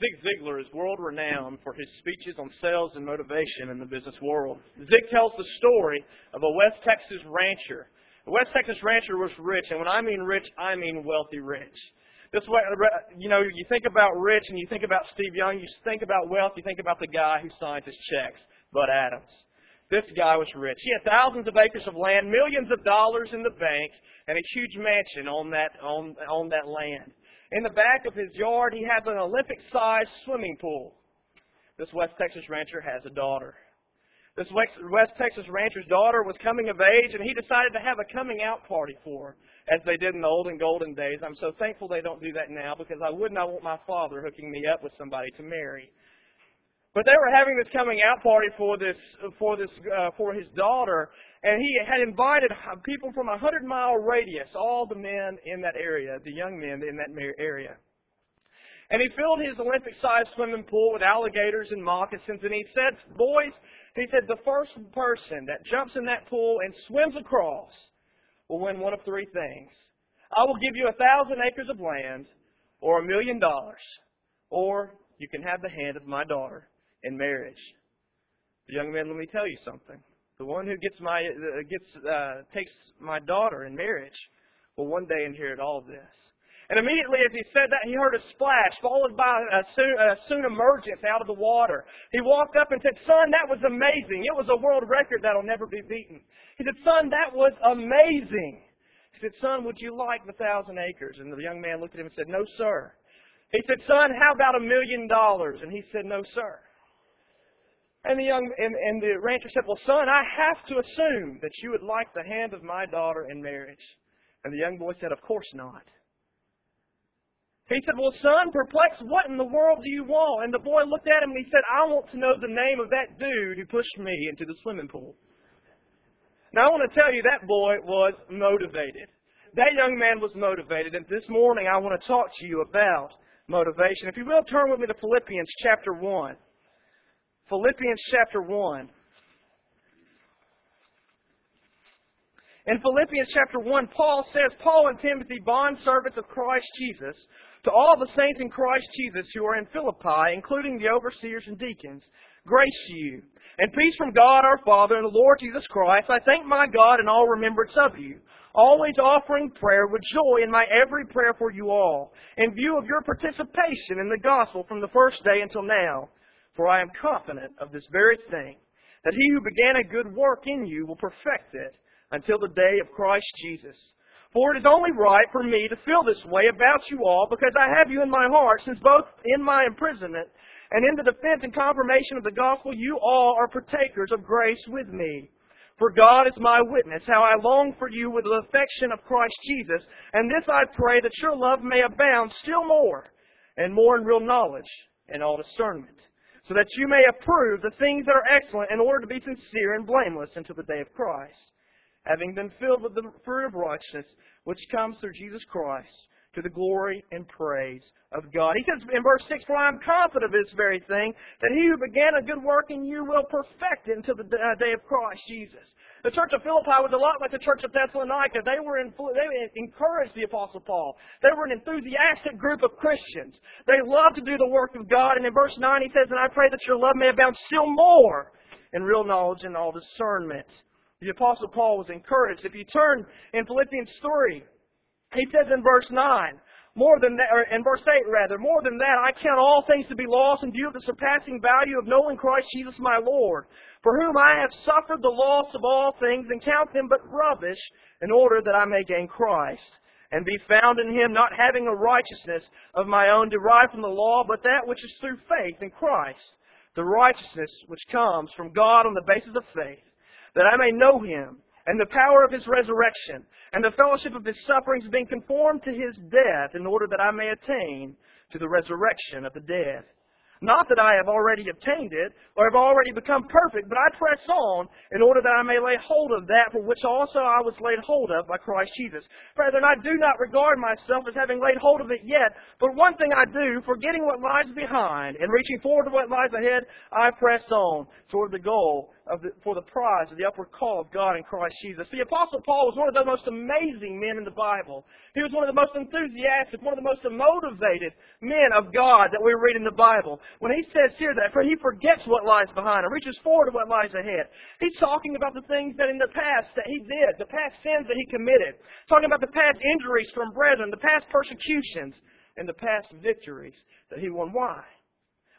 Zig Ziglar is world renowned for his speeches on sales and motivation in the business world. Zig tells the story of a West Texas rancher. A West Texas rancher was rich, and when I mean rich, I mean wealthy rich. This way, uh, you know, you think about rich and you think about Steve Young, you think about wealth, you think about the guy who signs his checks, Bud Adams. This guy was rich. He had thousands of acres of land, millions of dollars in the bank, and a huge mansion on that on on that land. In the back of his yard, he has an Olympic-sized swimming pool. This West Texas rancher has a daughter. This West Texas rancher's daughter was coming of age, and he decided to have a coming out party for her, as they did in the olden golden days. I'm so thankful they don't do that now because I would not want my father hooking me up with somebody to marry. But they were having this coming out party for this for this uh, for his daughter, and he had invited people from a hundred mile radius, all the men in that area, the young men in that area. And he filled his Olympic-sized swimming pool with alligators and moccasins, and he said, "Boys," he said, "the first person that jumps in that pool and swims across will win one of three things. I will give you a thousand acres of land, or a million dollars, or you can have the hand of my daughter." In marriage. The young men, let me tell you something. The one who gets my uh, gets uh, takes my daughter in marriage will one day inherit all of this. And immediately as he said that, he heard a splash, followed by a soon, a soon emergence out of the water. He walked up and said, Son, that was amazing. It was a world record that'll never be beaten. He said, Son, that was amazing. He said, Son, would you like the thousand acres? And the young man looked at him and said, No, sir. He said, Son, how about a million dollars? And he said, No, sir. And the young and, and the rancher said, Well, son, I have to assume that you would like the hand of my daughter in marriage. And the young boy said, Of course not. He said, Well, son, perplexed, what in the world do you want? And the boy looked at him and he said, I want to know the name of that dude who pushed me into the swimming pool. Now, I want to tell you that boy was motivated. That young man was motivated. And this morning, I want to talk to you about motivation. If you will, turn with me to Philippians chapter 1. Philippians chapter 1. In Philippians chapter 1, Paul says, Paul and Timothy, bond servants of Christ Jesus, to all the saints in Christ Jesus who are in Philippi, including the overseers and deacons, grace to you. And peace from God our Father and the Lord Jesus Christ. I thank my God in all remembrance of you, always offering prayer with joy in my every prayer for you all, in view of your participation in the gospel from the first day until now for I am confident of this very thing, that he who began a good work in you will perfect it until the day of Christ Jesus. For it is only right for me to feel this way about you all, because I have you in my heart, since both in my imprisonment and in the defense and confirmation of the gospel, you all are partakers of grace with me. For God is my witness, how I long for you with the affection of Christ Jesus, and this I pray that your love may abound still more, and more in real knowledge and all discernment so that you may approve the things that are excellent in order to be sincere and blameless until the day of Christ, having been filled with the fruit of righteousness which comes through Jesus Christ to the glory and praise of God. He says in verse 6, For I am confident of this very thing, that he who began a good work in you will perfect it until the uh, day of Christ Jesus. The church of Philippi was a lot like the church of Thessalonica. They were in, they encouraged the apostle Paul. They were an enthusiastic group of Christians. They loved to do the work of God. And in verse 9 he says, And I pray that your love may abound still more in real knowledge and all discernment. The apostle Paul was encouraged. If you turn in Philippians 3, he says in verse 9, more than that, or in verse 8 rather, more than that, I count all things to be lost in view of the surpassing value of knowing Christ Jesus my Lord, for whom I have suffered the loss of all things and count them but rubbish in order that I may gain Christ and be found in him not having a righteousness of my own derived from the law, but that which is through faith in Christ, the righteousness which comes from God on the basis of faith, that I may know him and the power of his resurrection and the fellowship of his sufferings being conformed to his death in order that I may attain to the resurrection of the dead. Not that I have already obtained it or have already become perfect, but I press on in order that I may lay hold of that for which also I was laid hold of by Christ Jesus. Brethren, I do not regard myself as having laid hold of it yet, but one thing I do, forgetting what lies behind and reaching forward to what lies ahead, I press on toward the goal the, for the prize of the upward call of God in Christ Jesus. The Apostle Paul was one of the most amazing men in the Bible. He was one of the most enthusiastic, one of the most motivated men of God that we read in the Bible. When he says here that he forgets what lies behind and reaches forward to what lies ahead, he's talking about the things that in the past that he did, the past sins that he committed, talking about the past injuries from brethren, the past persecutions, and the past victories that he won. Why?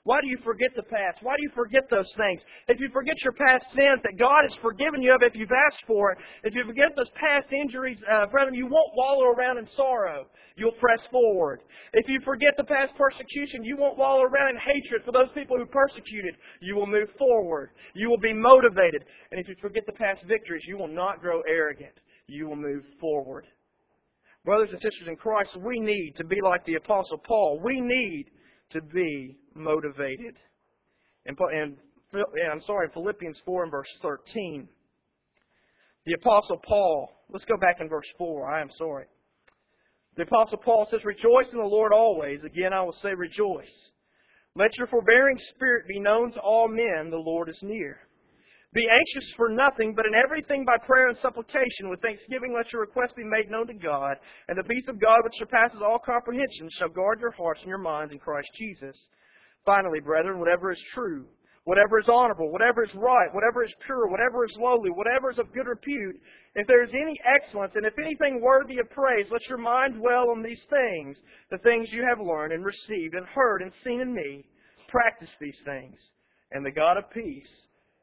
Why do you forget the past? Why do you forget those things? If you forget your past sins that God has forgiven you of if you've asked for it, if you forget those past injuries, uh, brethren, you won't wallow around in sorrow. You'll press forward. If you forget the past persecution, you won't wallow around in hatred for those people who persecuted. You will move forward. You will be motivated. And if you forget the past victories, you will not grow arrogant. You will move forward. Brothers and sisters in Christ, we need to be like the Apostle Paul. We need to be motivated. And, and, and I'm sorry, Philippians 4 and verse 13. The Apostle Paul, let's go back in verse 4. I am sorry. The Apostle Paul says, Rejoice in the Lord always. Again, I will say, Rejoice. Let your forbearing spirit be known to all men, the Lord is near. Be anxious for nothing, but in everything by prayer and supplication, with thanksgiving, let your requests be made known to God, and the peace of God, which surpasses all comprehension, shall guard your hearts and your minds in Christ Jesus. Finally, brethren, whatever is true, whatever is honorable, whatever is right, whatever is pure, whatever is lowly, whatever is of good repute, if there is any excellence, and if anything worthy of praise, let your mind dwell on these things, the things you have learned and received and heard and seen in me. Practice these things, and the God of peace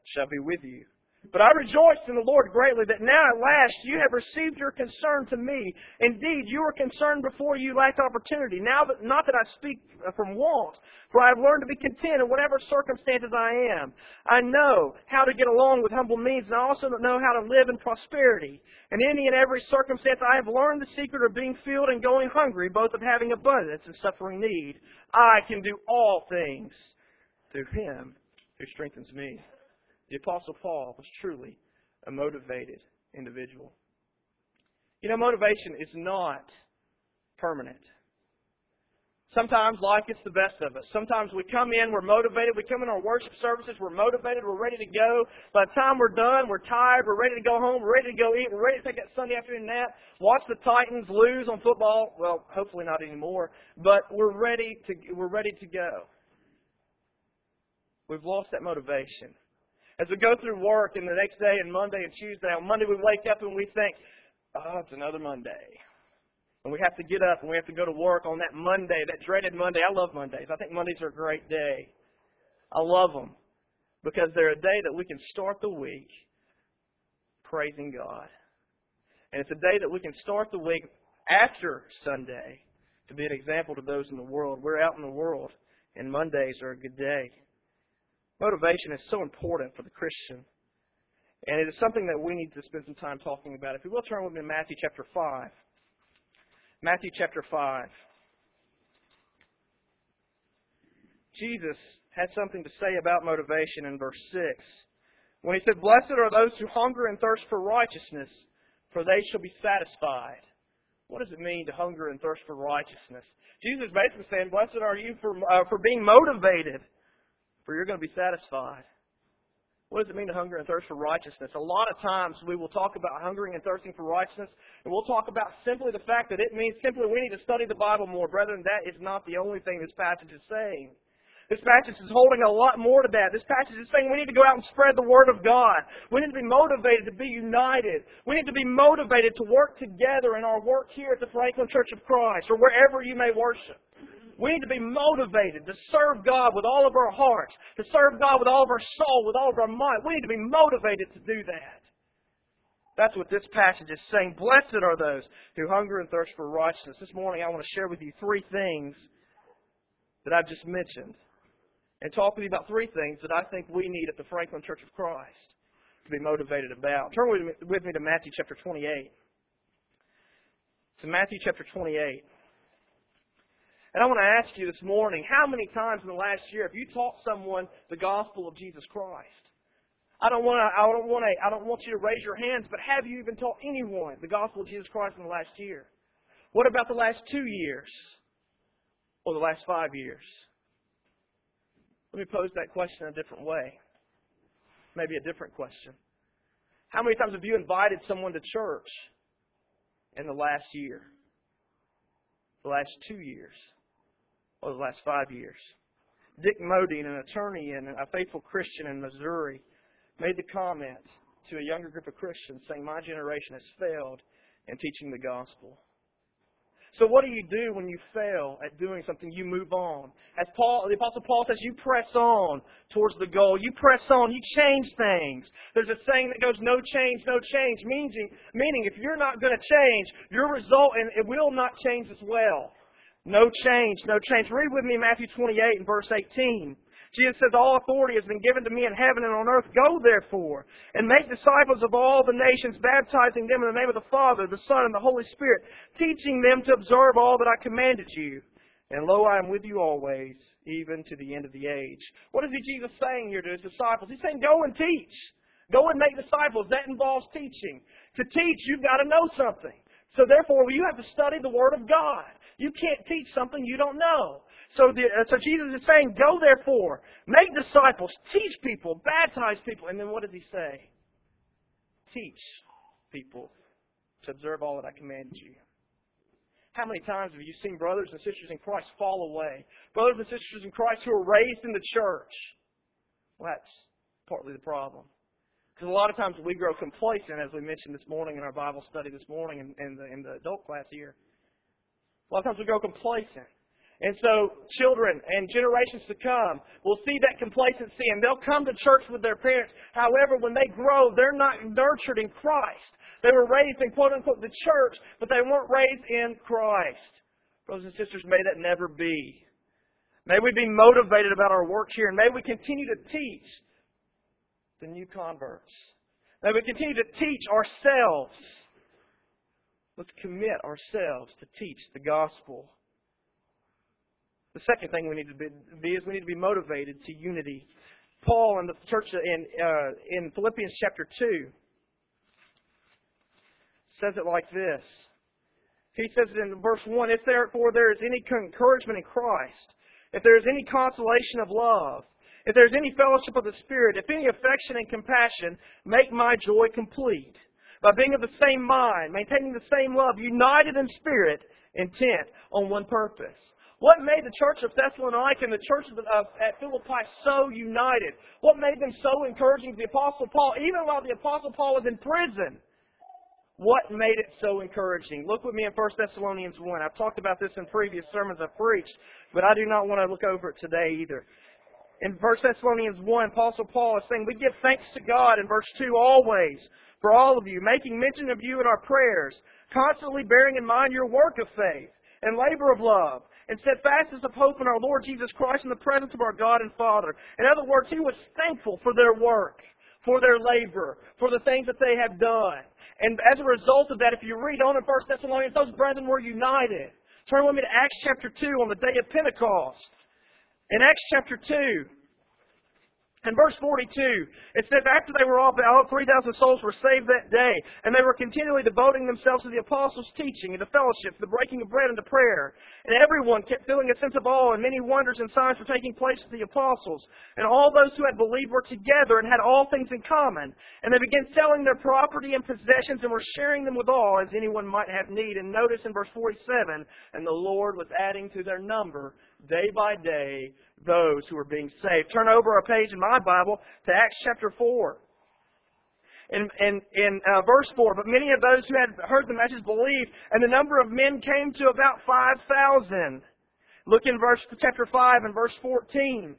shall be with you. But I rejoiced in the Lord greatly that now at last you have received your concern to me. Indeed, you were concerned before you lacked opportunity. Now that, not that I speak uh, from want, for I have learned to be content in whatever circumstances I am. I know how to get along with humble means, and I also know how to live in prosperity. In any and every circumstance I have learned the secret of being filled and going hungry, both of having abundance and suffering need. I can do all things through him who strengthens me. The Apostle Paul was truly a motivated individual. You know, motivation is not permanent. Sometimes life gets the best of us. Sometimes we come in, we're motivated. We come in our worship services, we're motivated, we're ready to go. By the time we're done, we're tired, we're ready to go home, we're ready to go eat, we're ready to take that Sunday afternoon nap, watch the Titans lose on football. Well, hopefully not anymore, but we're ready to we're ready to go. We've lost that motivation. As we go through work and the next day and Monday and Tuesday, on Monday we wake up and we think, oh, it's another Monday. And we have to get up and we have to go to work on that Monday, that dreaded Monday. I love Mondays. I think Mondays are a great day. I love them because they're a day that we can start the week praising God. And it's a day that we can start the week after Sunday to be an example to those in the world. We're out in the world, and Mondays are a good day. Motivation is so important for the Christian. And it is something that we need to spend some time talking about. If you will turn with me to Matthew chapter 5. Matthew chapter 5. Jesus had something to say about motivation in verse 6. When he said, Blessed are those who hunger and thirst for righteousness, for they shall be satisfied. What does it mean to hunger and thirst for righteousness? Jesus basically saying, Blessed are you for, uh, for being motivated for you're going to be satisfied. What does it mean to hunger and thirst for righteousness? A lot of times we will talk about hungering and thirsting for righteousness, and we'll talk about simply the fact that it means simply we need to study the Bible more. Brethren, that is not the only thing this passage is saying. This passage is holding a lot more to that. This passage is saying we need to go out and spread the Word of God. We need to be motivated to be united. We need to be motivated to work together in our work here at the Franklin Church of Christ or wherever you may worship. We need to be motivated to serve God with all of our hearts, to serve God with all of our soul, with all of our mind. We need to be motivated to do that. That's what this passage is saying. Blessed are those who hunger and thirst for righteousness. This morning I want to share with you three things that I've just mentioned and talk with you about three things that I think we need at the Franklin Church of Christ to be motivated about. Turn with me to Matthew chapter 28. To Matthew chapter 28. And I want to ask you this morning, how many times in the last year have you taught someone the gospel of Jesus Christ? I don't want to, I don't want to, I don't want you to raise your hands, but have you even taught anyone the gospel of Jesus Christ in the last year? What about the last two years? Or the last five years? Let me pose that question a different way. Maybe a different question. How many times have you invited someone to church in the last year? The last two years? Or the last five years? Dick Modine, an attorney and a faithful Christian in Missouri, made the comment to a younger group of Christians saying, My generation has failed in teaching the gospel. So what do you do when you fail at doing something? You move on. As Paul, the Apostle Paul says, you press on towards the goal. You press on. You change things. There's a saying that goes, no change, no change. Meaning, meaning if you're not going to change, your result, and it will not change as well. No change, no change. Read with me Matthew 28 and verse 18. Jesus says, All authority has been given to me in heaven and on earth. Go therefore and make disciples of all the nations, baptizing them in the name of the Father, the Son, and the Holy Spirit, teaching them to observe all that I commanded you. And lo, I am with you always, even to the end of the age. What is Jesus saying here to his disciples? He's saying, Go and teach. Go and make disciples. That involves teaching. To teach, you've got to know something. So therefore, you have to study the Word of God. You can't teach something you don't know. So, the, uh, so Jesus is saying, go therefore, make disciples, teach people, baptize people. And then what does he say? Teach people to observe all that I commanded you. How many times have you seen brothers and sisters in Christ fall away? Brothers and sisters in Christ who are raised in the church. Well, that's partly the problem. Because a lot of times we grow complacent, as we mentioned this morning in our Bible study this morning in, in, the, in the adult class here. A lot of times we grow complacent. And so children and generations to come will see that complacency and they'll come to church with their parents. However, when they grow, they're not nurtured in Christ. They were raised in quote unquote the church, but they weren't raised in Christ. Brothers and sisters, may that never be. May we be motivated about our work here and may we continue to teach the new converts. May we continue to teach ourselves. Let's commit ourselves to teach the gospel. The second thing we need to be is we need to be motivated to unity. Paul in the church in uh, in Philippians chapter two says it like this. He says it in verse one, "If therefore there is any encouragement in Christ, if there is any consolation of love, if there is any fellowship of the Spirit, if any affection and compassion, make my joy complete." By being of the same mind, maintaining the same love, united in spirit, intent on one purpose. What made the church of Thessalonica and the church of, at Philippi so united? What made them so encouraging to the Apostle Paul, even while the Apostle Paul was in prison? What made it so encouraging? Look with me in 1 Thessalonians 1. I've talked about this in previous sermons I've preached, but I do not want to look over it today either. In 1 Thessalonians 1, Apostle Paul is saying, We give thanks to God in verse 2 always for all of you, making mention of you in our prayers, constantly bearing in mind your work of faith and labor of love and steadfastness of hope in our Lord Jesus Christ in the presence of our God and Father. In other words, he was thankful for their work, for their labor, for the things that they have done. And as a result of that, if you read on in 1 Thessalonians, those brethren were united. Turn with me to Acts chapter 2 on the day of Pentecost. In Acts chapter 2, in verse 42, it says, After they were all, all 3,000 souls were saved that day, and they were continually devoting themselves to the apostles' teaching and to fellowship, the breaking of bread and to prayer. And everyone kept feeling a sense of awe, and many wonders and signs were taking place with the apostles. And all those who had believed were together and had all things in common. And they began selling their property and possessions and were sharing them with all as anyone might have need. And notice in verse 47, and the Lord was adding to their number day by day those who are being saved. Turn over a page in my Bible to Acts chapter 4. In, in, in uh, verse 4, but many of those who had heard the message believed, and the number of men came to about 5,000. Look in verse chapter 5 and verse 14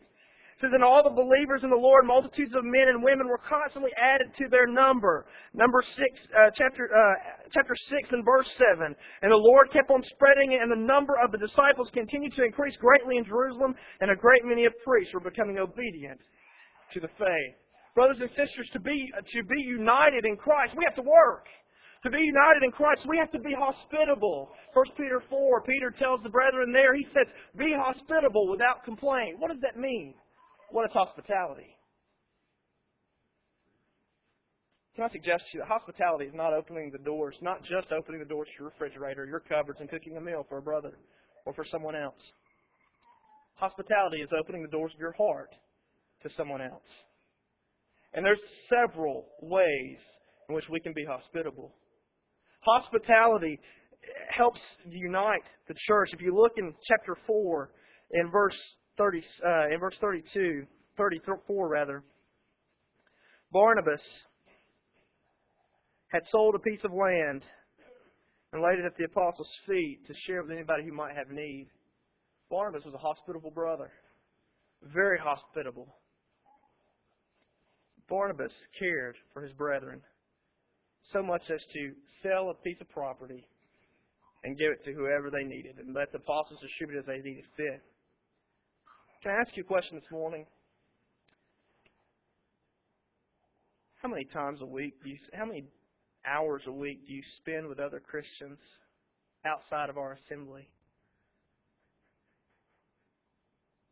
says, And all the believers in the Lord, multitudes of men and women were constantly added to their number. Number 6, uh, chapter, uh, chapter 6 and verse 7. And the Lord kept on spreading, it, and the number of the disciples continued to increase greatly in Jerusalem, and a great many of priests were becoming obedient to the faith. Brothers and sisters, to be, to be united in Christ, we have to work. To be united in Christ, we have to be hospitable. 1 Peter 4, Peter tells the brethren there, he says, be hospitable without complaint. What does that mean? What is hospitality? Can I suggest to you that hospitality is not opening the doors, not just opening the doors to your refrigerator, your cupboards, and cooking a meal for a brother or for someone else. Hospitality is opening the doors of your heart to someone else. And there's several ways in which we can be hospitable. Hospitality helps unite the church. If you look in chapter 4, in verse 30, uh, in verse 32, 34 rather, Barnabas had sold a piece of land and laid it at the apostles' feet to share with anybody who might have need. Barnabas was a hospitable brother, very hospitable. Barnabas cared for his brethren so much as to sell a piece of property and give it to whoever they needed and let the apostles distribute as they needed fit. Can I ask you a question this morning? How many times a week do you, how many hours a week do you spend with other Christians outside of our assembly?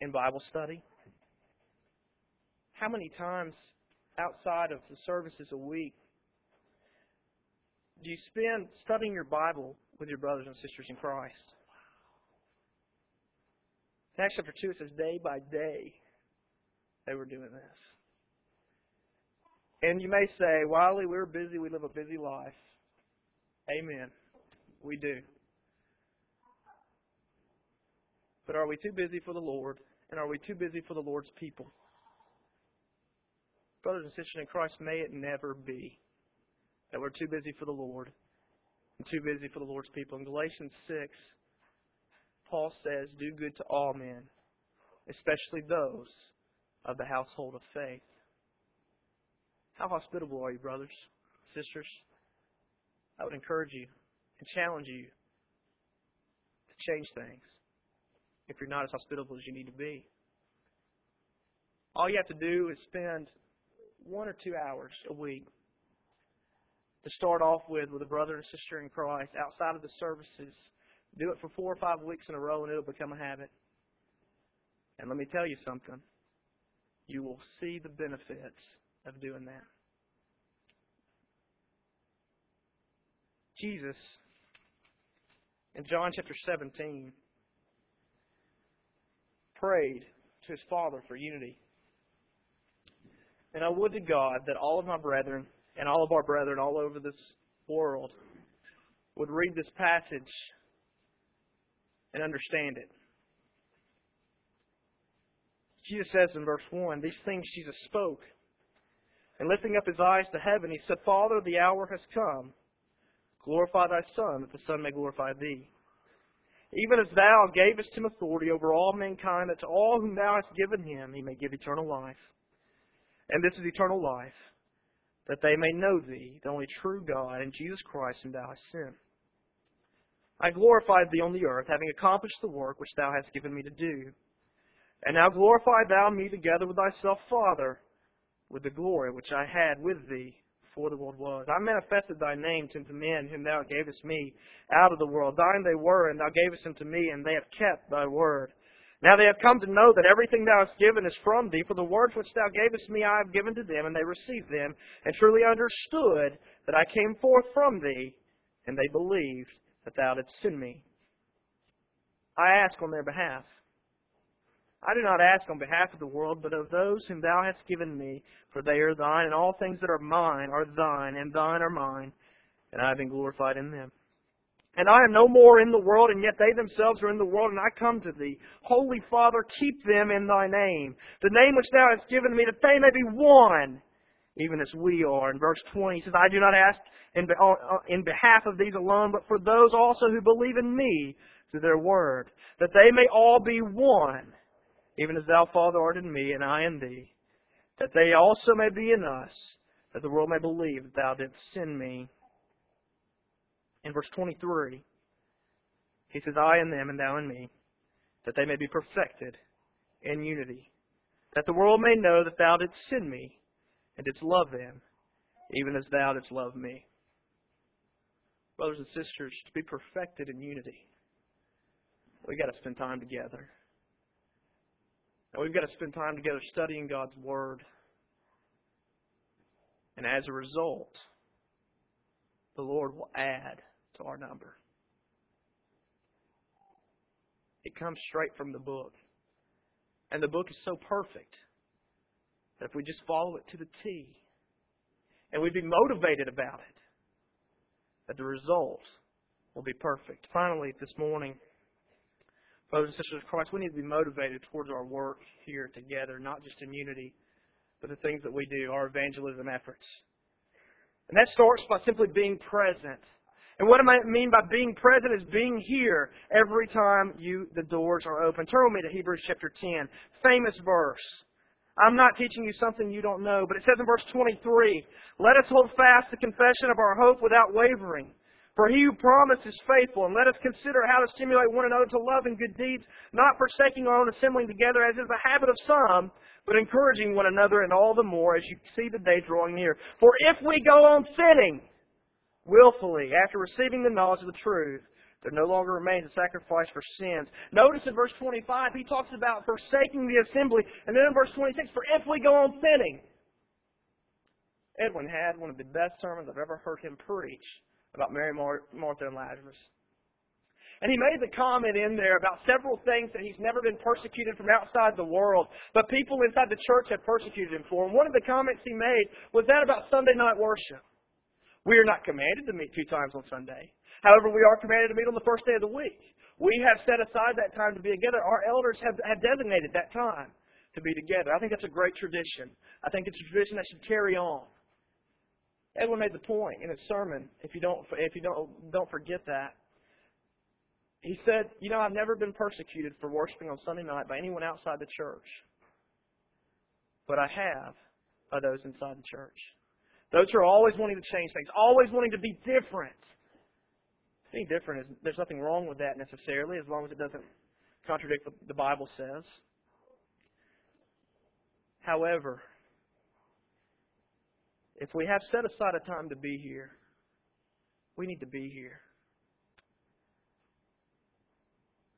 In Bible study? How many times outside of the services a week do you spend studying your Bible with your brothers and sisters in Christ? In Acts chapter 2, it says, day by day they were doing this. And you may say, Wiley, we're busy, we live a busy life. Amen. We do. But are we too busy for the Lord? And are we too busy for the Lord's people? Brothers and sisters in Christ, may it never be that we're too busy for the Lord and too busy for the Lord's people. In Galatians 6, Paul says, Do good to all men, especially those of the household of faith. How hospitable are you, brothers, sisters? I would encourage you and challenge you to change things if you're not as hospitable as you need to be. All you have to do is spend one or two hours a week to start off with with a brother and sister in Christ outside of the services. Do it for four or five weeks in a row and it'll become a habit. And let me tell you something. You will see the benefits of doing that. Jesus, in John chapter 17, prayed to his Father for unity. And I would to God that all of my brethren and all of our brethren all over this world would read this passage and understand it. Jesus says in verse 1, These things Jesus spoke. And lifting up his eyes to heaven, he said, Father, the hour has come. Glorify thy Son, that the Son may glorify thee. Even as thou gavest him authority over all mankind, that to all whom thou hast given him he may give eternal life. And this is eternal life, that they may know thee, the only true God, and Jesus Christ whom thou hast sent. I glorified thee on the earth, having accomplished the work which thou hast given me to do. And now glorify thou me together with thyself, Father, with the glory which I had with thee before the world was. I manifested thy name to the men whom thou gavest me out of the world. Thine they were, and thou gavest them to me, and they have kept thy word. Now they have come to know that everything thou hast given is from thee, for the words which thou gavest me I have given to them, and they received them, and truly understood that I came forth from thee, and they believed that thou didst send me. I ask on their behalf. I do not ask on behalf of the world, but of those whom thou hast given me, for they are thine, and all things that are mine are thine, and thine are mine, and I have been glorified in them. And I am no more in the world, and yet they themselves are in the world, and I come to thee. Holy Father, keep them in thy name, the name which thou hast given me, that they may be one, even as we are. In verse 20, he says, I do not ask in, in behalf of these alone, but for those also who believe in me through their word, that they may all be one, even as thou, Father, art in me, and I in thee, that they also may be in us, that the world may believe that thou didst send me in verse 23, he says, I in them and thou in me, that they may be perfected in unity, that the world may know that thou didst send me and didst love them, even as thou didst love me. brothers and sisters, to be perfected in unity, we've got to spend time together. And we've got to spend time together studying God's Word. And as a result, the Lord will add to our number. It comes straight from the book. And the book is so perfect that if we just follow it to the T, and we'd be motivated about it, that the result will be perfect. Finally, this morning, brothers and sisters of Christ, we need to be motivated towards our work here together, not just in unity, but the things that we do, our evangelism efforts. And that starts by simply being present. And what I mean by being present is being here every time you the doors are open. Turn with me to Hebrews chapter 10. Famous verse. I'm not teaching you something you don't know, but it says in verse 23, Let us hold fast the confession of our hope without wavering. For he who promised is faithful, and let us consider how to stimulate one another to love and good deeds, not forsaking our own assembling together as is the habit of some, but encouraging one another and all the more as you see the day drawing near. For if we go on sinning willfully after receiving the knowledge of the truth, there no longer remains a sacrifice for sins. Notice in verse 25, he talks about forsaking the assembly. And then in verse 26, for if we go on sinning. Edwin had one of the best sermons I've ever heard him preach about Mary, Martha, and Lazarus. And he made the comment in there about several things that he's never been persecuted from outside the world, but people inside the church had persecuted him for. And one of the comments he made was that about Sunday night worship. We are not commanded to meet two times on Sunday. However, we are commanded to meet on the first day of the week. We have set aside that time to be together. Our elders have, have designated that time to be together. I think that's a great tradition. I think it's a tradition that should carry on. Edwin made the point in his sermon. If you don't, if you don't, don't forget that. He said, "You know, I've never been persecuted for worshiping on Sunday night by anyone outside the church, but I have by those inside the church. Those who are always wanting to change things, always wanting to be different. Being different is there's nothing wrong with that necessarily, as long as it doesn't contradict what the Bible says. However, if we have set aside a time to be here, we need to be here.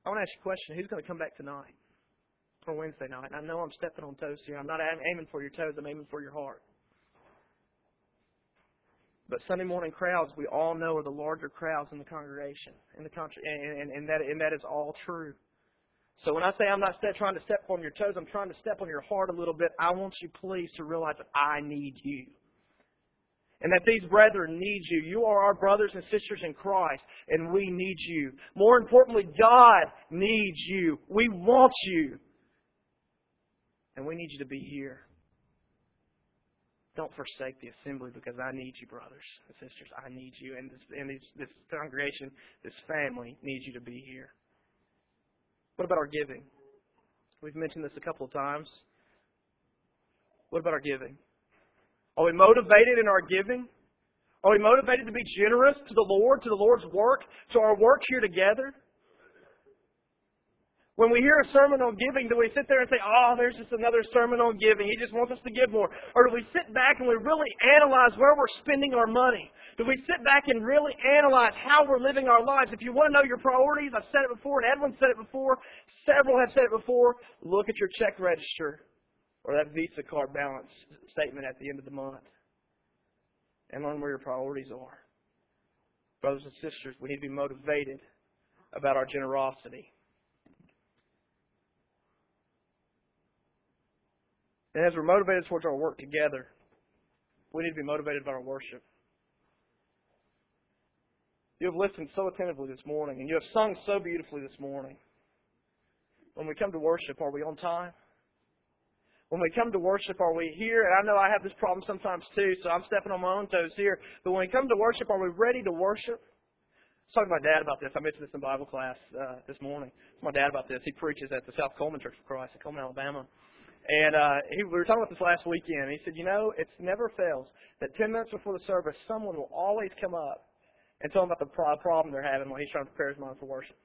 I want to ask you a question. Who's going to come back tonight or Wednesday night? I know I'm stepping on toes here. I'm not aiming for your toes. I'm aiming for your heart. But Sunday morning crowds, we all know, are the larger crowds in the congregation, in the country, and, and, and that and that is all true. So when I say I'm not trying to step on your toes, I'm trying to step on your heart a little bit. I want you, please, to realize that I need you and that these brethren need you. You are our brothers and sisters in Christ, and we need you. More importantly, God needs you. We want you. And we need you to be here. Don't forsake the assembly because I need you, brothers and sisters. I need you. And this, and this, this congregation, this family needs you to be here. What about our giving? We've mentioned this a couple of times. What about our giving? Are we motivated in our giving? Are we motivated to be generous to the Lord, to the Lord's work, to our work here together? When we hear a sermon on giving, do we sit there and say, oh, there's just another sermon on giving. He just wants us to give more. Or do we sit back and we really analyze where we're spending our money? Do we sit back and really analyze how we're living our lives? If you want to know your priorities, I've said it before, and Edwin said it before, several have said it before, look at your check register or that Visa card balance statement at the end of the month and learn where your priorities are. Brothers and sisters, we need to be motivated about our generosity. And as we're motivated towards our work together, we need to be motivated by our worship. You have listened so attentively this morning, and you have sung so beautifully this morning. When we come to worship, are we on time? When we come to worship, are we here? And I know I have this problem sometimes too, so I'm stepping on my own toes here. But when we come to worship, are we ready to worship? I was talking to my dad about this. I mentioned this in Bible class uh, this morning. my dad about this. He preaches at the South Cullman Church of Christ in Cullman, Alabama. And uh, he, we were talking about this last weekend. He said, you know, it never fails that 10 minutes before the service, someone will always come up and tell him about the problem they're having while he's trying to prepare his mind for worship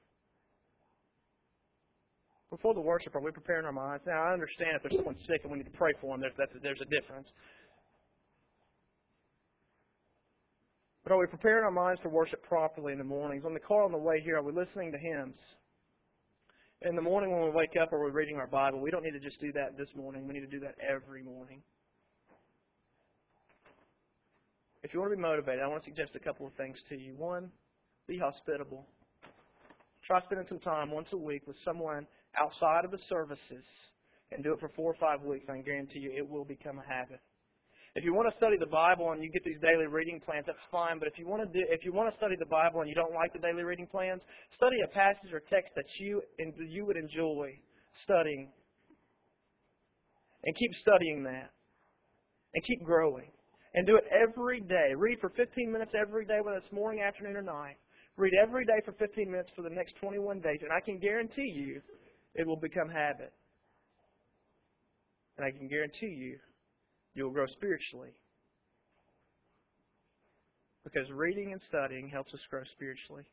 before the worship, are we preparing our minds? Now, I understand if there's someone sick and we need to pray for them, there's, there's a difference. But are we preparing our minds for worship properly in the mornings? On the car on the way here, are we listening to hymns? In the morning when we wake up, or we're reading our Bible? We don't need to just do that this morning. We need to do that every morning. If you want to be motivated, I want to suggest a couple of things to you. One, be hospitable. Try spending some time once a week with someone outside of the services and do it for four or five weeks. I guarantee you it will become a habit. If you want to study the Bible and you get these daily reading plans, that's fine. But if you want to do, if you want to study the Bible and you don't like the daily reading plans, study a passage or text that you and you would enjoy studying, and keep studying that, and keep growing, and do it every day. Read for 15 minutes every day, whether it's morning, afternoon, or night. Read every day for 15 minutes for the next 21 days, and I can guarantee you it will become habit. And I can guarantee you you'll grow spiritually. Because reading and studying helps us grow spiritually.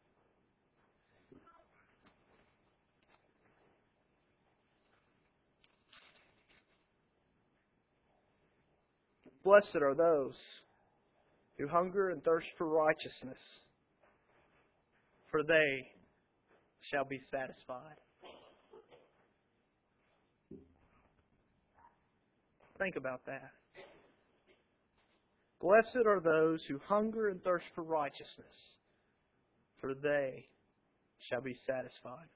Blessed are those who hunger and thirst for righteousness, for they shall be satisfied. Think about that. Blessed are those who hunger and thirst for righteousness, for they shall be satisfied.